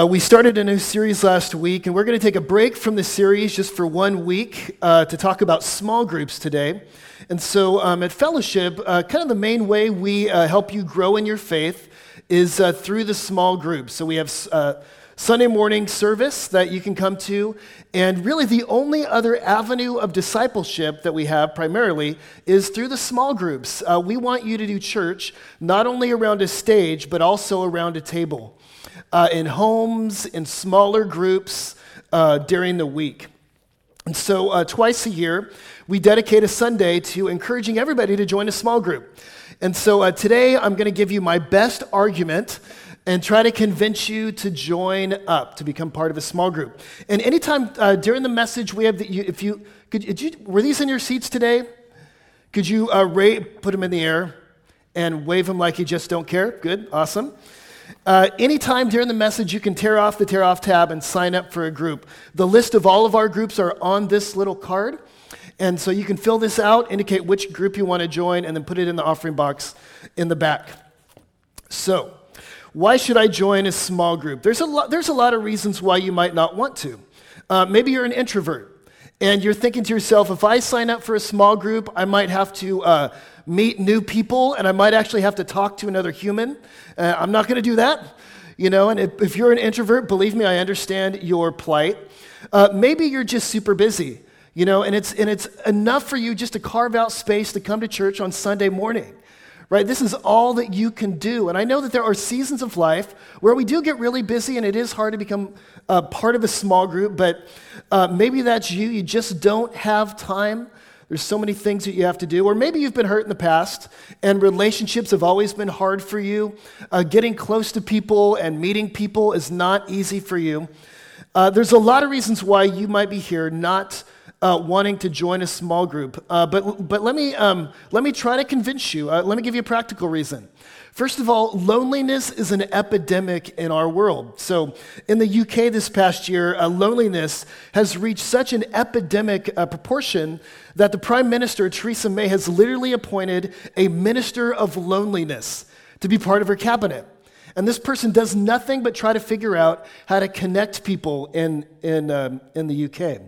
Uh, we started a new series last week, and we're going to take a break from the series just for one week uh, to talk about small groups today. And so, um, at Fellowship, uh, kind of the main way we uh, help you grow in your faith is uh, through the small groups. So, we have uh, Sunday morning service that you can come to, and really the only other avenue of discipleship that we have primarily is through the small groups. we want you to do church not only around a stage, but also around a table uh, in homes, in smaller groups uh, during the week. And so, uh, twice a year, we dedicate a Sunday to encouraging everybody to join a small group. And so, uh, today, I'm going to give you my best argument and try to convince you to join up to become part of a small group. And anytime uh, during the message, we have that you, if you, could, you, were these in your seats today? Could you uh, rate, put them in the air and wave them like you just don't care? Good, awesome. Uh, anytime during the message, you can tear off the tear off tab and sign up for a group. The list of all of our groups are on this little card. And so you can fill this out, indicate which group you want to join, and then put it in the offering box in the back. So, why should I join a small group? There's a lot, there's a lot of reasons why you might not want to. Uh, maybe you're an introvert. And you're thinking to yourself, if I sign up for a small group, I might have to uh, meet new people and I might actually have to talk to another human. Uh, I'm not going to do that. You know, and if, if, you're an introvert, believe me, I understand your plight. Uh, maybe you're just super busy, you know, and it's, and it's enough for you just to carve out space to come to church on Sunday morning right? This is all that you can do. And I know that there are seasons of life where we do get really busy and it is hard to become a part of a small group, but uh, maybe that's you. You just don't have time. There's so many things that you have to do. Or maybe you've been hurt in the past and relationships have always been hard for you. Uh, getting close to people and meeting people is not easy for you. Uh, there's a lot of reasons why you might be here not uh, wanting to join a small group. Uh, but but let, me, um, let me try to convince you. Uh, let me give you a practical reason. First of all, loneliness is an epidemic in our world. So, in the UK this past year, uh, loneliness has reached such an epidemic uh, proportion that the Prime Minister, Theresa May, has literally appointed a minister of loneliness to be part of her cabinet. And this person does nothing but try to figure out how to connect people in, in, um, in the UK.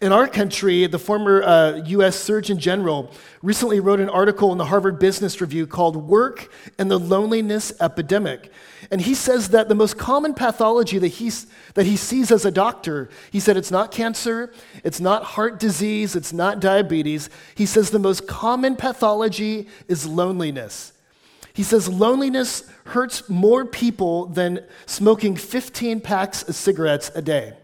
In our country, the former uh, U.S. Surgeon General recently wrote an article in the Harvard Business Review called Work and the Loneliness Epidemic. And he says that the most common pathology that, he's, that he sees as a doctor, he said it's not cancer, it's not heart disease, it's not diabetes. He says the most common pathology is loneliness. He says loneliness hurts more people than smoking 15 packs of cigarettes a day.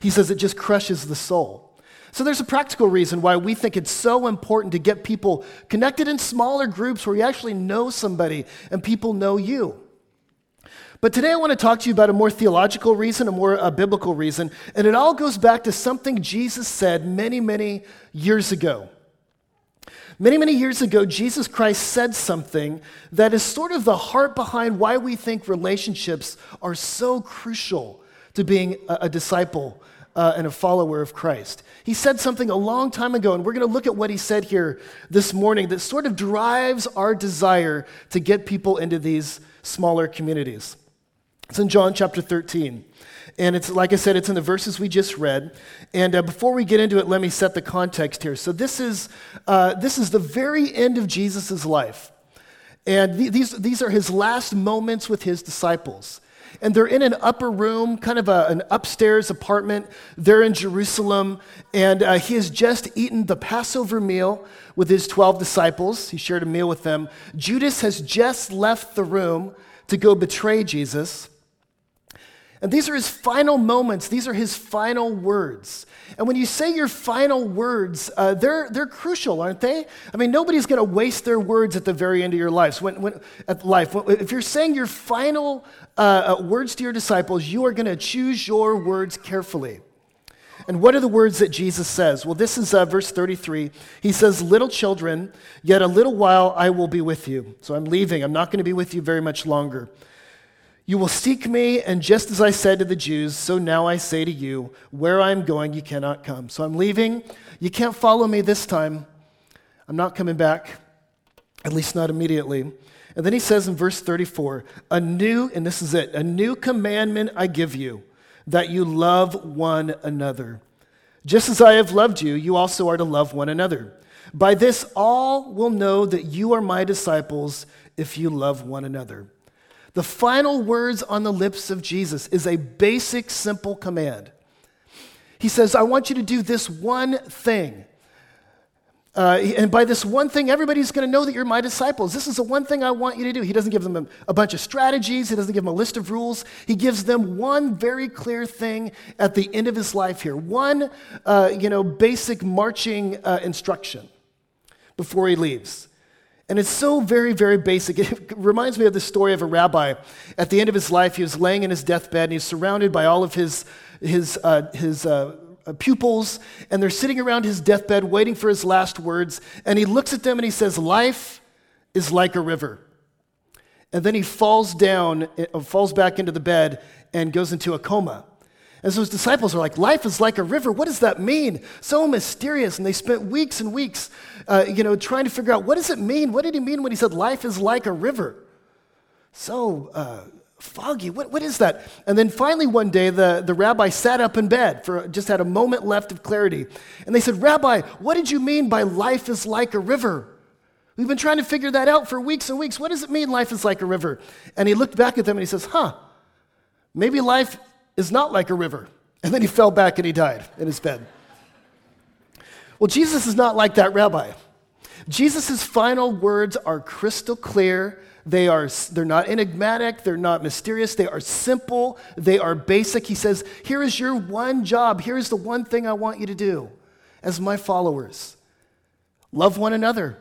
He says it just crushes the soul. So there's a practical reason why we think it's so important to get people connected in smaller groups where you actually know somebody and people know you. But today I want to talk to you about a more theological reason, a more a biblical reason, and it all goes back to something Jesus said many, many years ago. Many, many years ago, Jesus Christ said something that is sort of the heart behind why we think relationships are so crucial to being a, a disciple uh, and a follower of Christ. He said something a long time ago, and we're going to look at what he said here this morning that sort of drives our desire to get people into these smaller communities. It's in John chapter 13. And it's, like I said, it's in the verses we just read. And uh, before we get into it, let me set the context here. So, this is, uh, this is the very end of Jesus' life. And th- these, these are his last moments with his disciples and they're in an upper room, kind of a, an upstairs apartment. They're in Jerusalem, and uh, he has just eaten the Passover meal with his 12 disciples. He shared a meal with them. Judas has just left the room to go betray Jesus. And these are his final moments, these are his final words. And when you say your final words, uh, they're, they're crucial, aren't they? I mean, nobody's going to waste their words at the very end of your life. When, when, at life. If you're saying your final uh, uh, words to your disciples, you are going to choose your words carefully. And what are the words that Jesus says? Well, this is uh, verse 33. He says, Little children, yet a little while I will be with you. So I'm leaving. I'm not going to be with you very much longer. You will seek me, and just as I said to the Jews, so now I say to you, where I'm going, you cannot come. So I'm leaving. You can't follow me this time. I'm not coming back, at least not immediately. And then he says in verse 34 a new, and this is it, a new commandment I give you, that you love one another. Just as I have loved you, you also are to love one another. By this, all will know that you are my disciples if you love one another. The final words on the lips of Jesus is a basic, simple command. He says, I want you to do this one thing. Uh, and by this one thing, everybody's going to know that you're my disciples. This is the one thing I want you to do. He doesn't give them a, a bunch of strategies, he doesn't give them a list of rules. He gives them one very clear thing at the end of his life here one uh, you know, basic marching uh, instruction before he leaves. And it's so very, very basic. It reminds me of the story of a rabbi. At the end of his life, he was laying in his deathbed and he's surrounded by all of his, his, uh, his uh, uh, pupils, and they're sitting around his deathbed waiting for his last words. And he looks at them and he says, Life is like a river. And then he falls down, uh, falls back into the bed, and goes into a coma. And so his disciples are like, Life is like a river. What does that mean? So mysterious. And they spent weeks and weeks, uh, you know, trying to figure out what does it mean? What did he mean when he said life is like a river? So uh, foggy. What, what is that? And then finally, one day, the, the rabbi sat up in bed for just had a moment left of clarity. And they said, Rabbi, what did you mean by life is like a river? We've been trying to figure that out for weeks and weeks. What does it mean, life is like a river? And he looked back at them and he says, Huh, maybe life is not like a river. And then he fell back and he died in his bed. Well, Jesus is not like that rabbi. Jesus' final words are crystal clear they are, they're not enigmatic, they're not mysterious, they are simple, they are basic. He says, Here is your one job, here is the one thing I want you to do as my followers love one another.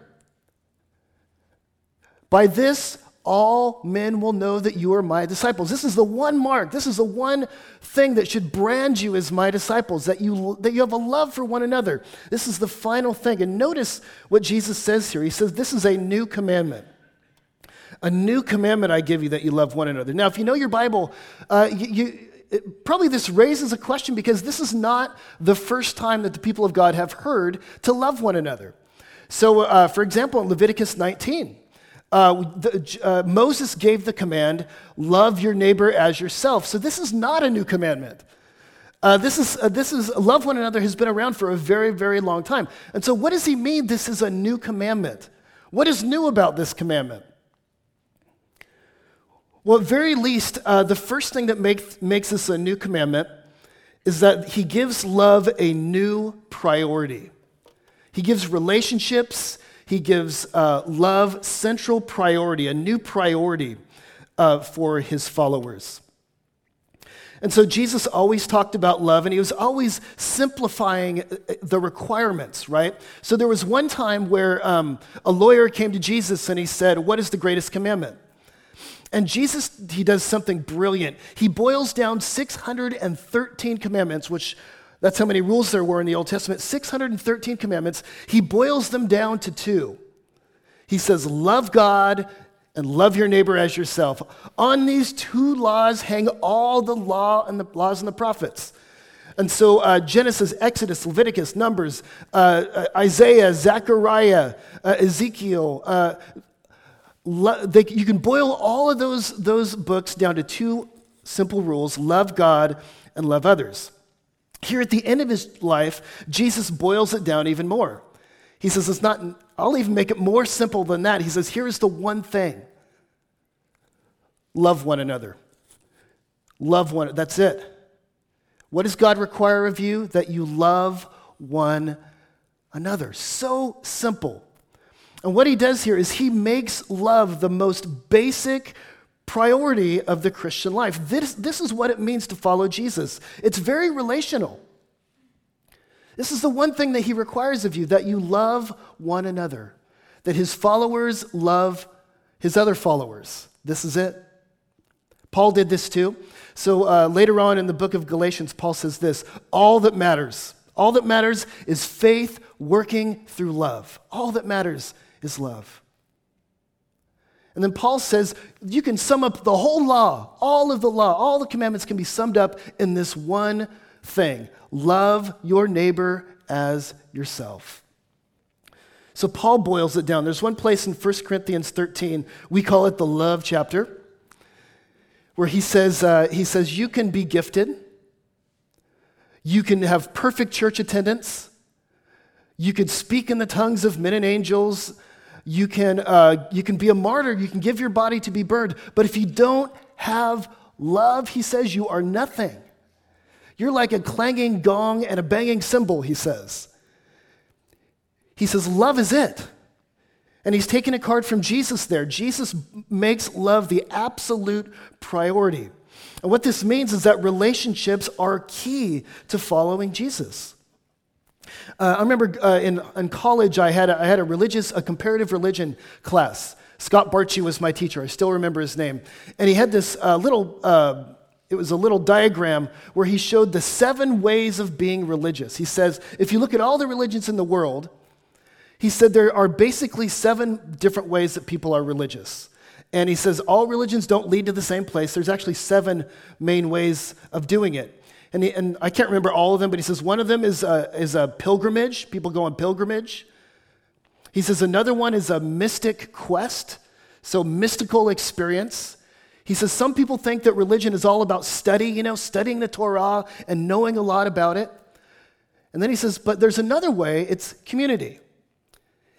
By this, all men will know that you are my disciples. This is the one mark, this is the one thing that should brand you as my disciples, that you, that you have a love for one another. This is the final thing. And notice what Jesus says here. He says, This is a new commandment. A new commandment I give you that you love one another. Now, if you know your Bible, uh, you, you it, probably this raises a question because this is not the first time that the people of God have heard to love one another. So, uh, for example, in Leviticus 19, uh, the, uh, Moses gave the command, love your neighbor as yourself. So, this is not a new commandment. Uh, this is, uh, this is, love one another has been around for a very, very long time. And so, what does he mean this is a new commandment? What is new about this commandment? Well, at very least, uh, the first thing that make, makes this a new commandment is that he gives love a new priority. He gives relationships, he gives uh, love central priority, a new priority uh, for his followers. And so Jesus always talked about love and he was always simplifying uh, the requirements, right? So there was one time where um, a lawyer came to Jesus and he said, What is the greatest commandment? And Jesus, he does something brilliant. He boils down 613 commandments, which that's how many rules there were in the Old Testament 613 commandments. He boils them down to two. He says, Love God and love your neighbor as yourself. On these two laws hang all the law and the laws and the prophets. And so uh, Genesis, Exodus, Leviticus, Numbers, uh, uh, Isaiah, Zechariah, uh, Ezekiel, uh, they, you can boil all of those, those books down to two simple rules love God and love others. Here at the end of his life, Jesus boils it down even more. He says, It's not, I'll even make it more simple than that. He says, Here is the one thing love one another. Love one, that's it. What does God require of you? That you love one another. So simple. And what he does here is he makes love the most basic priority of the Christian life. This, this is what it means to follow Jesus. It's very relational. This is the one thing that he requires of you that you love one another, that his followers love his other followers. This is it. Paul did this too. So uh, later on in the book of Galatians, Paul says this all that matters, all that matters is faith working through love. All that matters is love. And then Paul says you can sum up the whole law, all of the law, all the commandments can be summed up in this one thing love your neighbor as yourself. So Paul boils it down. There's one place in 1 Corinthians 13, we call it the love chapter, where he says, uh, he says, You can be gifted, you can have perfect church attendance, you could speak in the tongues of men and angels, you can, uh, you can be a martyr, you can give your body to be burned, but if you don't have love, he says, you are nothing. You're like a clanging gong and a banging cymbal, he says. He says, Love is it. And he's taking a card from Jesus there. Jesus makes love the absolute priority. And what this means is that relationships are key to following Jesus. Uh, I remember uh, in, in college, I had, a, I had a religious, a comparative religion class. Scott Barchi was my teacher. I still remember his name. And he had this uh, little, uh, it was a little diagram where he showed the seven ways of being religious. He says, if you look at all the religions in the world, he said there are basically seven different ways that people are religious. And he says all religions don't lead to the same place. There's actually seven main ways of doing it. And, he, and I can't remember all of them, but he says one of them is a, is a pilgrimage. People go on pilgrimage. He says another one is a mystic quest, so mystical experience. He says some people think that religion is all about study, you know, studying the Torah and knowing a lot about it. And then he says, but there's another way, it's community.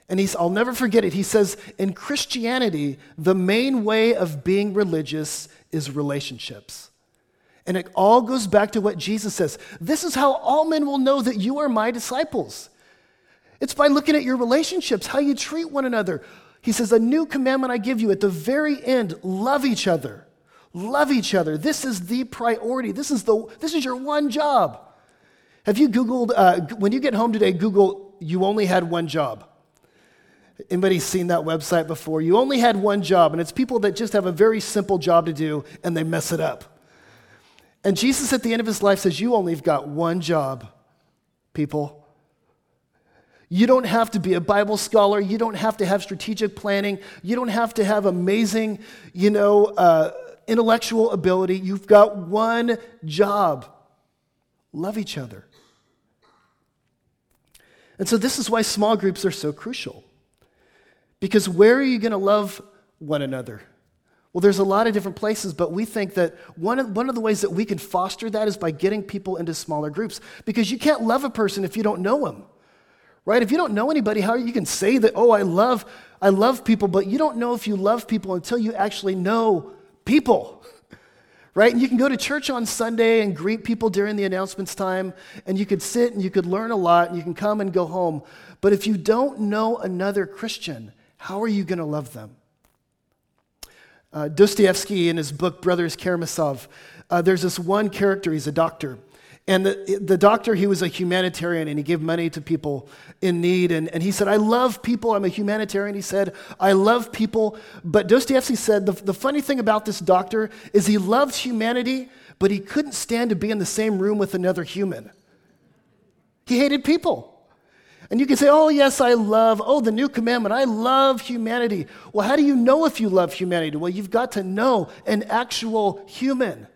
And he's, I'll never forget it. He says, in Christianity, the main way of being religious is relationships. And it all goes back to what Jesus says. This is how all men will know that you are my disciples. It's by looking at your relationships, how you treat one another. He says, A new commandment I give you at the very end love each other. Love each other. This is the priority. This is, the, this is your one job. Have you Googled, uh, when you get home today, Google, you only had one job? Anybody seen that website before? You only had one job, and it's people that just have a very simple job to do and they mess it up. And Jesus at the end of his life says, You only have got one job, people. You don't have to be a Bible scholar. You don't have to have strategic planning. You don't have to have amazing, you know, uh, intellectual ability. You've got one job love each other. And so, this is why small groups are so crucial. Because where are you going to love one another? Well, there's a lot of different places, but we think that one of, one of the ways that we can foster that is by getting people into smaller groups. Because you can't love a person if you don't know them, right? If you don't know anybody, how you can say that, oh, I love, I love people, but you don't know if you love people until you actually know people, right? And you can go to church on Sunday and greet people during the announcements time, and you could sit and you could learn a lot, and you can come and go home. But if you don't know another Christian, how are you going to love them? Uh, Dostoevsky, in his book Brothers Karamazov, uh, there's this one character, he's a doctor. And the, the doctor, he was a humanitarian and he gave money to people in need. And, and he said, I love people. I'm a humanitarian. He said, I love people. But Dostoevsky said, the, the funny thing about this doctor is he loved humanity, but he couldn't stand to be in the same room with another human. He hated people. And you can say, oh, yes, I love, oh, the new commandment, I love humanity. Well, how do you know if you love humanity? Well, you've got to know an actual human,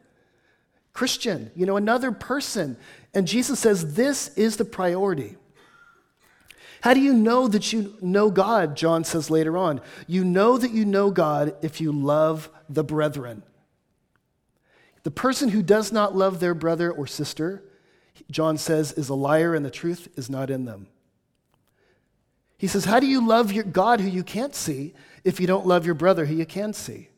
Christian, you know, another person. And Jesus says, this is the priority. How do you know that you know God? John says later on. You know that you know God if you love the brethren. The person who does not love their brother or sister, John says, is a liar and the truth is not in them. He says, How do you love your God who you can't see if you don't love your brother who you can see?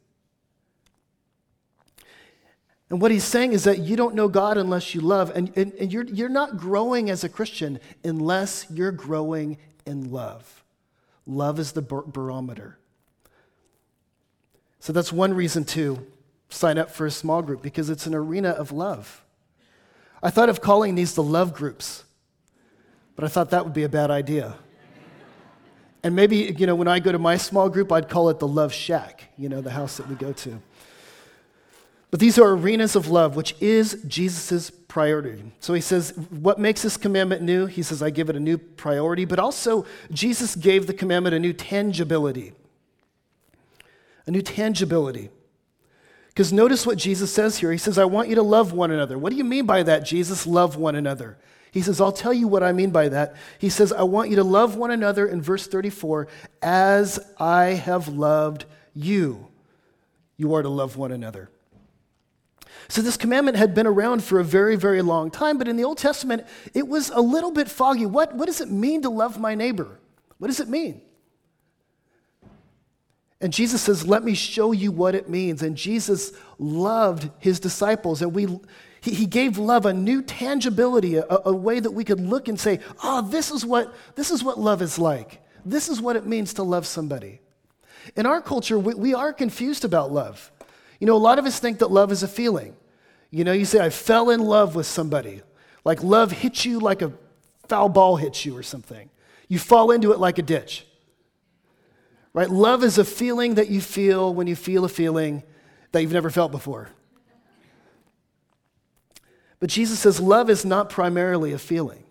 And what he's saying is that you don't know God unless you love, and, and, and you're, you're not growing as a Christian unless you're growing in love. Love is the barometer. So that's one reason to sign up for a small group because it's an arena of love. I thought of calling these the love groups, but I thought that would be a bad idea. And maybe, you know, when I go to my small group, I'd call it the Love Shack, you know, the house that we go to. But these are arenas of love, which is Jesus' priority. So he says, What makes this commandment new? He says, I give it a new priority, but also Jesus gave the commandment a new tangibility. A new tangibility. Because notice what Jesus says here. He says, I want you to love one another. What do you mean by that, Jesus? Love one another. He says, I'll tell you what I mean by that. He says, I want you to love one another in verse 34 as I have loved you. You are to love one another. So, this commandment had been around for a very, very long time, but in the Old Testament, it was a little bit foggy. What, what does it mean to love my neighbor? What does it mean? And Jesus says, Let me show you what it means. And Jesus loved his disciples, and we, he, he gave love a new tangibility, a, a way that we could look and say, Oh, this is, what, this is what love is like. This is what it means to love somebody. In our culture, we, we are confused about love. You know, a lot of us think that love is a feeling. You know, you say, I fell in love with somebody. Like love hits you like a foul ball hits you or something. You fall into it like a ditch. Right? Love is a feeling that you feel when you feel a feeling that you've never felt before. But Jesus says love is not primarily a feeling.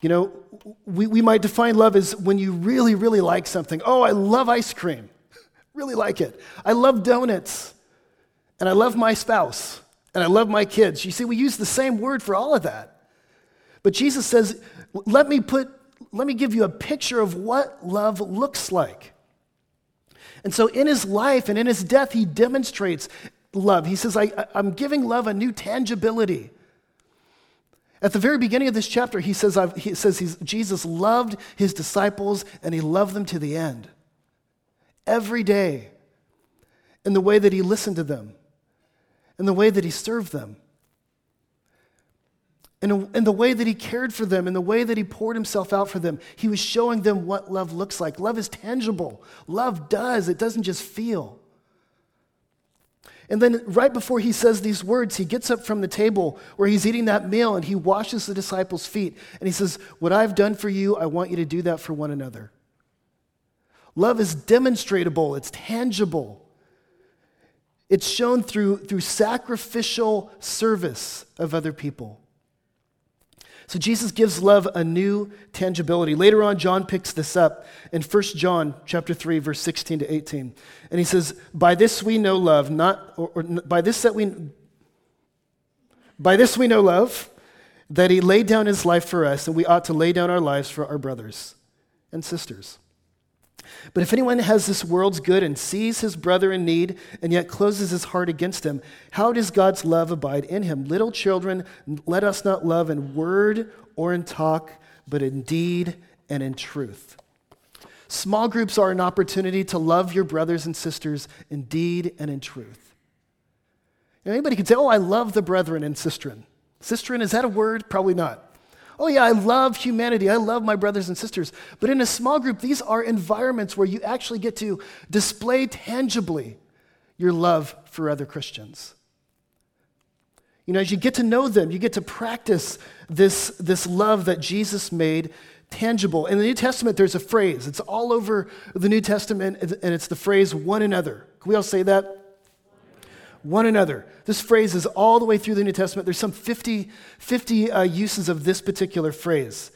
You know, we, we might define love as when you really, really like something. Oh, I love ice cream. Really like it. I love donuts. And I love my spouse. And I love my kids. You see, we use the same word for all of that. But Jesus says, let me put, let me give you a picture of what love looks like. And so in his life and in his death, he demonstrates love. He says, I, am giving love a new tangibility. At the very beginning of this chapter, he says, he says Jesus loved his disciples and he loved them to the end every day in the way that he listened to them, in the way that he served them, in, in the way that he cared for them, in the way that he poured himself out for them. He was showing them what love looks like. Love is tangible, love does, it doesn't just feel. And then, right before he says these words, he gets up from the table where he's eating that meal and he washes the disciples' feet. And he says, What I've done for you, I want you to do that for one another. Love is demonstrable, it's tangible. It's shown through, through sacrificial service of other people. So Jesus gives love a new tangibility. Later on, John picks this up in 1 John chapter 3, verse 16 to 18. And he says, By this we know love, not or, or by this that we by this we know love, that he laid down his life for us, and we ought to lay down our lives for our brothers and sisters. But if anyone has this world's good and sees his brother in need and yet closes his heart against him, how does God's love abide in him? Little children, let us not love in word or in talk, but in deed and in truth. Small groups are an opportunity to love your brothers and sisters in deed and in truth. anybody can say, Oh, I love the brethren and sistren. Sistren, is that a word? Probably not. Oh, yeah, I love humanity. I love my brothers and sisters. But in a small group, these are environments where you actually get to display tangibly your love for other Christians. You know, as you get to know them, you get to practice this, this love that Jesus made tangible. In the New Testament, there's a phrase. It's all over the New Testament, and it's the phrase one another. Can we all say that? One another. This phrase is all the way through the New Testament. There's some 50, 50 uh, uses of this particular phrase.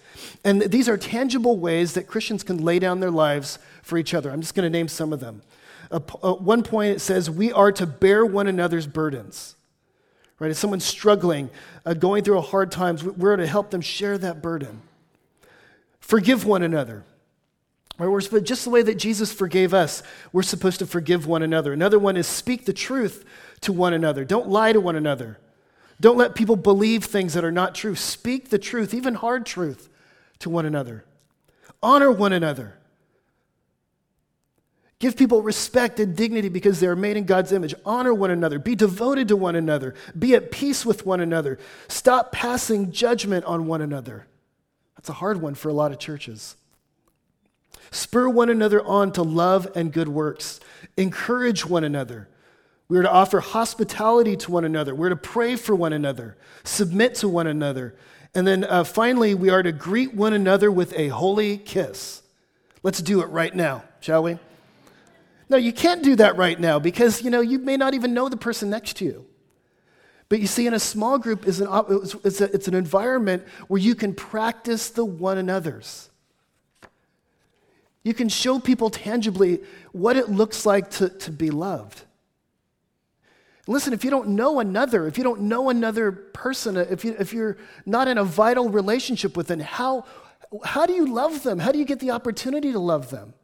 And these are tangible ways that Christians can lay down their lives for each other. I'm just going to name some of them. Uh, at one point, it says, We are to bear one another's burdens. Right? If someone's struggling, uh, going through a hard times, we're to help them share that burden. Forgive one another. We're just the way that Jesus forgave us, we're supposed to forgive one another. Another one is speak the truth to one another. Don't lie to one another. Don't let people believe things that are not true. Speak the truth, even hard truth, to one another. Honor one another. Give people respect and dignity because they are made in God's image. Honor one another. Be devoted to one another. Be at peace with one another. Stop passing judgment on one another. That's a hard one for a lot of churches. Spur one another on to love and good works. Encourage one another. We are to offer hospitality to one another. We're to pray for one another, submit to one another. And then uh, finally, we are to greet one another with a holy kiss. Let's do it right now, shall we? No, you can't do that right now because, you know, you may not even know the person next to you. But you see, in a small group, is an, it's, a, it's an environment where you can practice the one another's. You can show people tangibly what it looks like to, to be loved Listen, if you don't know another, if you don't know another person, if, you, if you're not in a vital relationship with them, how, how do you love them? How do you get the opportunity to love them?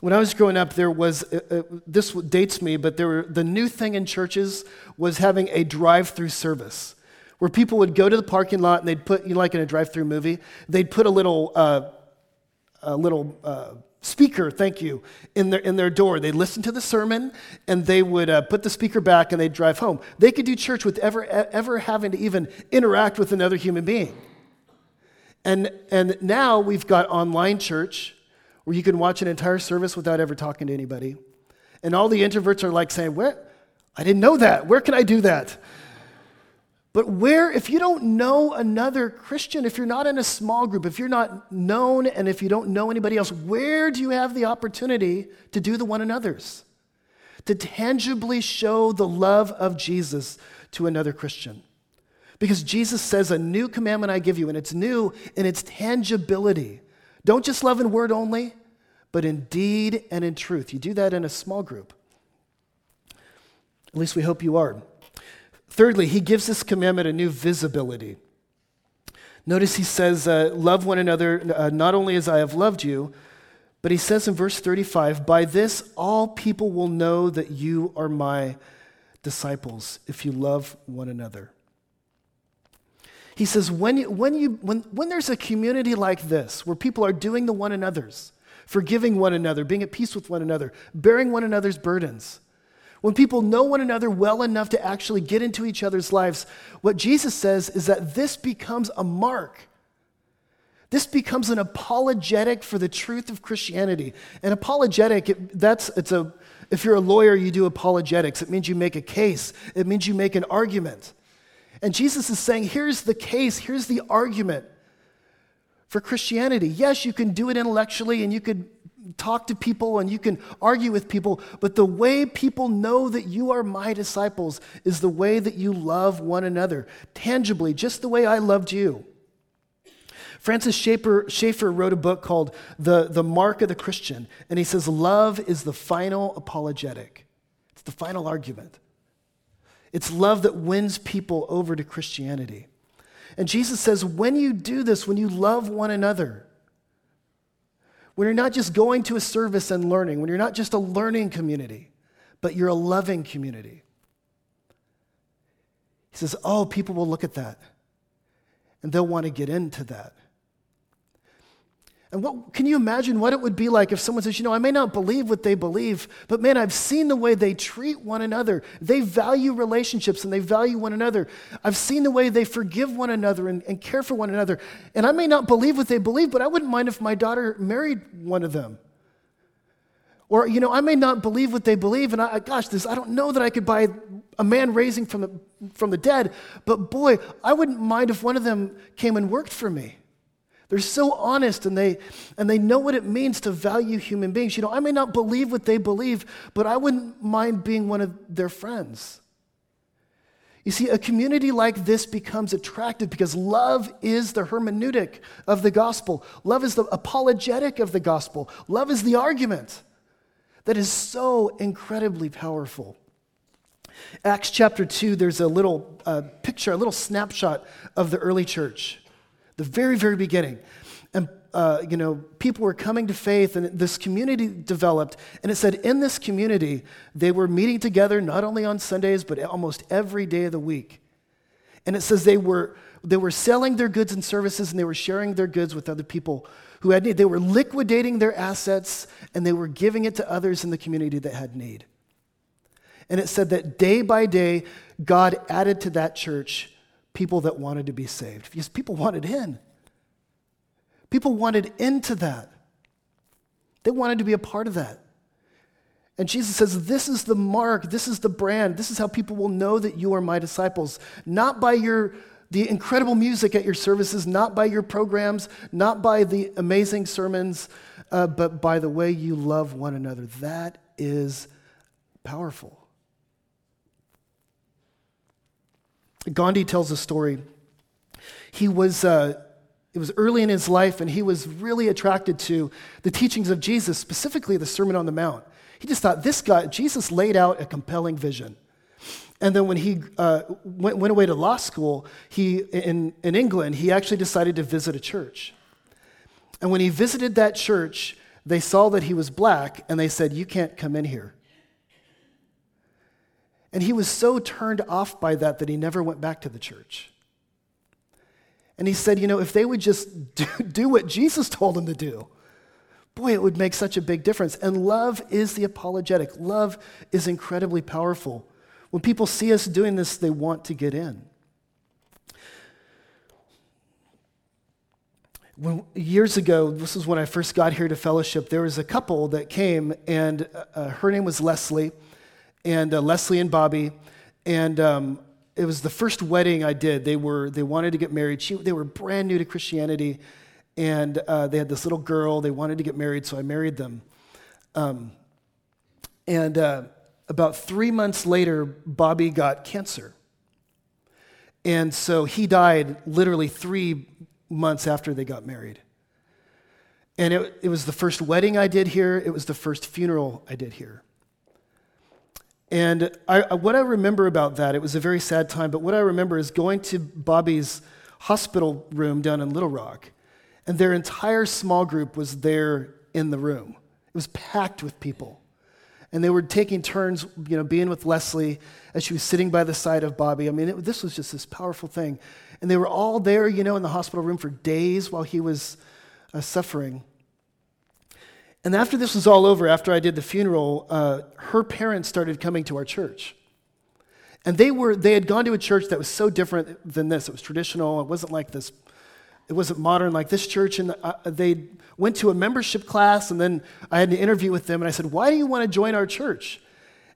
When I was growing up, there was, uh, uh, this dates me, but there were, the new thing in churches was having a drive through service where people would go to the parking lot and they'd put, you know, like in a drive through movie, they'd put a little, uh, a little uh, speaker, thank you, in their, in their door. They'd listen to the sermon and they would uh, put the speaker back and they'd drive home. They could do church with ever, ever having to even interact with another human being. And, and now we've got online church where you can watch an entire service without ever talking to anybody. And all the introverts are like saying, Where? I didn't know that. Where can I do that? But where, if you don't know another Christian, if you're not in a small group, if you're not known, and if you don't know anybody else, where do you have the opportunity to do the one another's? To tangibly show the love of Jesus to another Christian. Because Jesus says, A new commandment I give you, and it's new in its tangibility. Don't just love in word only, but in deed and in truth. You do that in a small group. At least we hope you are. Thirdly, he gives this commandment a new visibility. Notice he says, uh, Love one another uh, not only as I have loved you, but he says in verse 35, By this all people will know that you are my disciples, if you love one another. He says, when, when, you, when, when there's a community like this, where people are doing the one another's, forgiving one another, being at peace with one another, bearing one another's burdens, when people know one another well enough to actually get into each other's lives, what Jesus says is that this becomes a mark. This becomes an apologetic for the truth of Christianity. An apologetic, it, that's, it's a, if you're a lawyer, you do apologetics. It means you make a case, it means you make an argument. And Jesus is saying, here's the case, here's the argument for Christianity. Yes, you can do it intellectually and you could talk to people and you can argue with people, but the way people know that you are my disciples is the way that you love one another, tangibly, just the way I loved you. Francis Schaeffer, Schaeffer wrote a book called the, the Mark of the Christian, and he says, Love is the final apologetic, it's the final argument. It's love that wins people over to Christianity. And Jesus says, when you do this, when you love one another, when you're not just going to a service and learning, when you're not just a learning community, but you're a loving community. He says, Oh, people will look at that and they'll want to get into that. And what, can you imagine what it would be like if someone says, You know, I may not believe what they believe, but man, I've seen the way they treat one another. They value relationships and they value one another. I've seen the way they forgive one another and, and care for one another. And I may not believe what they believe, but I wouldn't mind if my daughter married one of them. Or, you know, I may not believe what they believe, and I, gosh, this, I don't know that I could buy a man raising from the, from the dead, but boy, I wouldn't mind if one of them came and worked for me. They're so honest and they, and they know what it means to value human beings. You know, I may not believe what they believe, but I wouldn't mind being one of their friends. You see, a community like this becomes attractive because love is the hermeneutic of the gospel. Love is the apologetic of the gospel. Love is the argument that is so incredibly powerful. Acts chapter 2, there's a little uh, picture, a little snapshot of the early church the very, very beginning. And, uh, you know, people were coming to faith, and this community developed. And it said in this community, they were meeting together not only on Sundays, but almost every day of the week. And it says they were, they were selling their goods and services, and they were sharing their goods with other people who had need. They were liquidating their assets, and they were giving it to others in the community that had need. And it said that day by day, God added to that church people that wanted to be saved because people wanted in. People wanted into that. They wanted to be a part of that. And Jesus says, This is the mark, this is the brand, this is how people will know that you are my disciples. Not by your the incredible music at your services, not by your programs, not by the amazing sermons, uh, but by the way you love one another. That is powerful. Gandhi tells a story. He was, uh, it was early in his life, and he was really attracted to the teachings of Jesus, specifically the Sermon on the Mount. He just thought, this guy, Jesus laid out a compelling vision. And then when he uh, went, went, away to law school, he, in, in England, he actually decided to visit a church. And when he visited that church, they saw that he was black and they said, You can't come in here. And he was so turned off by that that he never went back to the church. And he said, You know, if they would just do, do what Jesus told them to do, boy, it would make such a big difference. And love is the apologetic, love is incredibly powerful. When people see us doing this, they want to get in. When, years ago, this is when I first got here to fellowship, there was a couple that came, and uh, her name was Leslie, and uh, Leslie and Bobby. And um, it was the first wedding I did. They, were, they wanted to get married. She, they were brand new to Christianity, and uh, they had this little girl. They wanted to get married, so I married them. Um, and uh, about three months later, Bobby got cancer. And so he died literally three months after they got married. And it, it was the first wedding I did here, it was the first funeral I did here. And I, what I remember about that, it was a very sad time, but what I remember is going to Bobby's hospital room down in Little Rock, and their entire small group was there in the room. It was packed with people. And they were taking turns, you know, being with Leslie as she was sitting by the side of Bobby. I mean, it, this was just this powerful thing. And they were all there, you know, in the hospital room for days while he was uh, suffering. And after this was all over, after I did the funeral, uh, her parents started coming to our church. And they, were, they had gone to a church that was so different than this. It was traditional, it wasn't like this it wasn't modern like this church. And uh, they went to a membership class, and then I had an interview with them, and I said, Why do you want to join our church?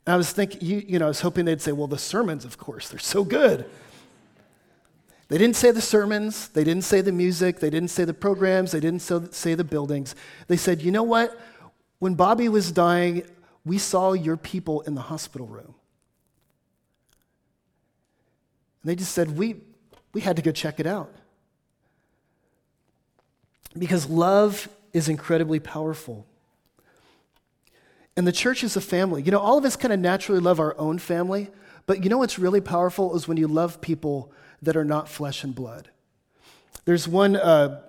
And I was thinking, you, you know, I was hoping they'd say, Well, the sermons, of course, they're so good. They didn't say the sermons, they didn't say the music, they didn't say the programs, they didn't say the buildings. They said, You know what? When Bobby was dying, we saw your people in the hospital room. And they just said, We, we had to go check it out. Because love is incredibly powerful. And the church is a family. You know, all of us kind of naturally love our own family, but you know what's really powerful is when you love people that are not flesh and blood. There's one uh,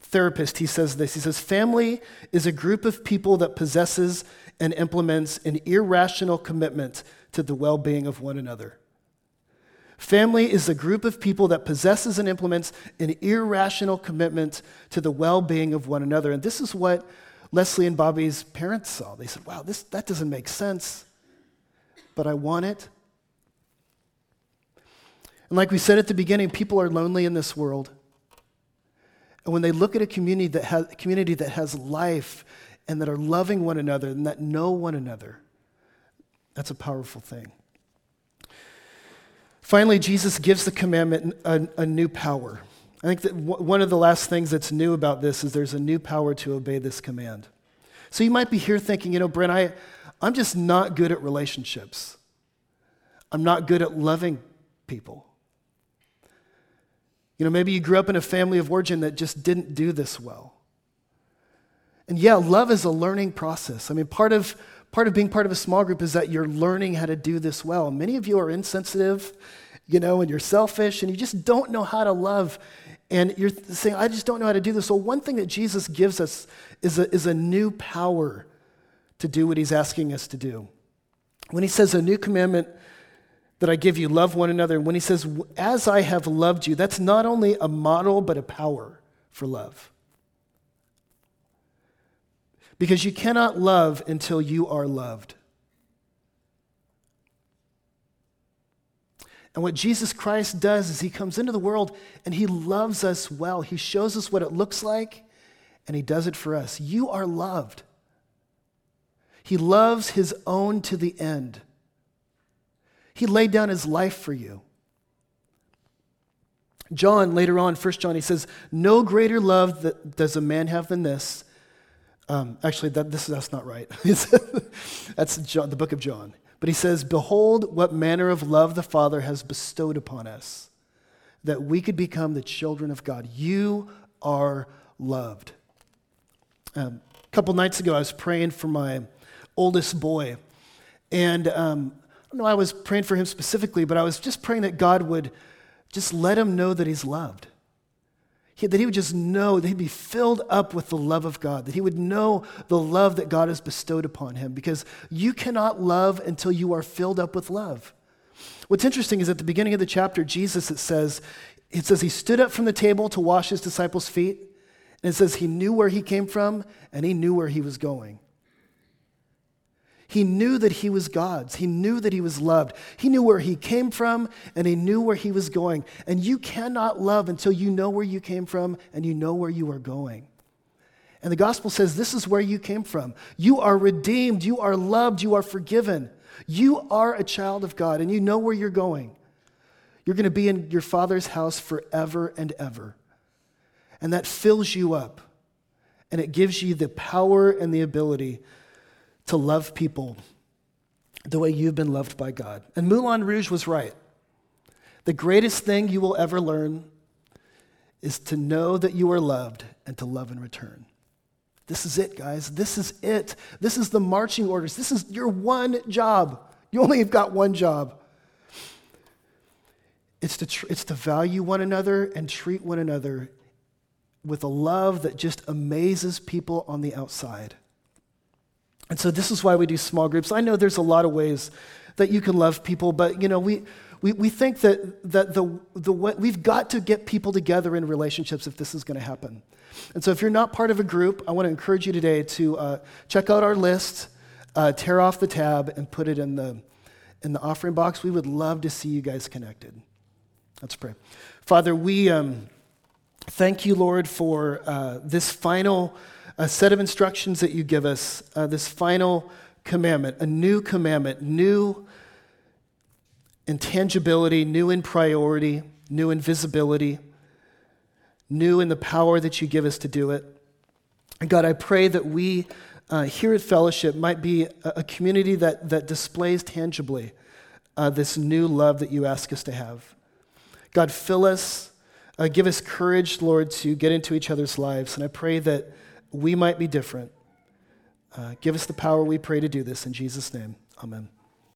therapist, he says this. He says, Family is a group of people that possesses and implements an irrational commitment to the well being of one another. Family is a group of people that possesses and implements an irrational commitment to the well being of one another. And this is what Leslie and Bobby's parents saw. They said, wow, this, that doesn't make sense, but I want it. And like we said at the beginning, people are lonely in this world. And when they look at a community that has, community that has life and that are loving one another and that know one another, that's a powerful thing. Finally, Jesus gives the commandment a, a new power. I think that w- one of the last things that's new about this is there's a new power to obey this command. So you might be here thinking, you know, Brent, I, I'm just not good at relationships. I'm not good at loving people. You know, maybe you grew up in a family of origin that just didn't do this well. And yeah, love is a learning process. I mean, part of, part of being part of a small group is that you're learning how to do this well. Many of you are insensitive you know, and you're selfish and you just don't know how to love. And you're saying, I just don't know how to do this. So, one thing that Jesus gives us is a, is a new power to do what he's asking us to do. When he says, A new commandment that I give you, love one another, when he says, As I have loved you, that's not only a model, but a power for love. Because you cannot love until you are loved. And what Jesus Christ does is he comes into the world and he loves us well. He shows us what it looks like and he does it for us. You are loved. He loves his own to the end. He laid down his life for you. John, later on, 1 John, he says, No greater love that does a man have than this. Um, actually, that, this, that's not right. that's John, the book of John. But he says, Behold, what manner of love the Father has bestowed upon us, that we could become the children of God. You are loved. Um, a couple nights ago, I was praying for my oldest boy. And um, Know, I was praying for him specifically, but I was just praying that God would just let him know that he's loved. He, that he would just know that he'd be filled up with the love of God, that he would know the love that God has bestowed upon him, because you cannot love until you are filled up with love. What's interesting is at the beginning of the chapter, Jesus, it says, it says he stood up from the table to wash his disciples' feet. And it says he knew where he came from and he knew where he was going. He knew that he was God's. He knew that he was loved. He knew where he came from and he knew where he was going. And you cannot love until you know where you came from and you know where you are going. And the gospel says this is where you came from. You are redeemed, you are loved, you are forgiven. You are a child of God and you know where you're going. You're going to be in your Father's house forever and ever. And that fills you up. And it gives you the power and the ability to love people the way you've been loved by God. And Moulin Rouge was right. The greatest thing you will ever learn is to know that you are loved and to love in return. This is it, guys. This is it. This is the marching orders. This is your one job. You only have got one job. It's to, tr- it's to value one another and treat one another with a love that just amazes people on the outside. And so this is why we do small groups. I know there's a lot of ways that you can love people, but you know, we, we, we think that, that the, the, we've got to get people together in relationships if this is going to happen. And so if you're not part of a group, I want to encourage you today to uh, check out our list, uh, tear off the tab, and put it in the, in the offering box. We would love to see you guys connected. Let's pray. Father, we um, thank you, Lord, for uh, this final uh, set of instructions that you give us, uh, this final commandment, a new commandment, new in tangibility, new in priority, new in visibility, new in the power that you give us to do it. And God, I pray that we uh, here at Fellowship might be a, a, community that, that displays tangibly uh, this new love that you ask us to have. God, fill us, uh, give us courage, Lord, to get into each other's lives. And I pray that we might be different. Uh, give us the power, we pray, to do this. In Jesus' name, amen.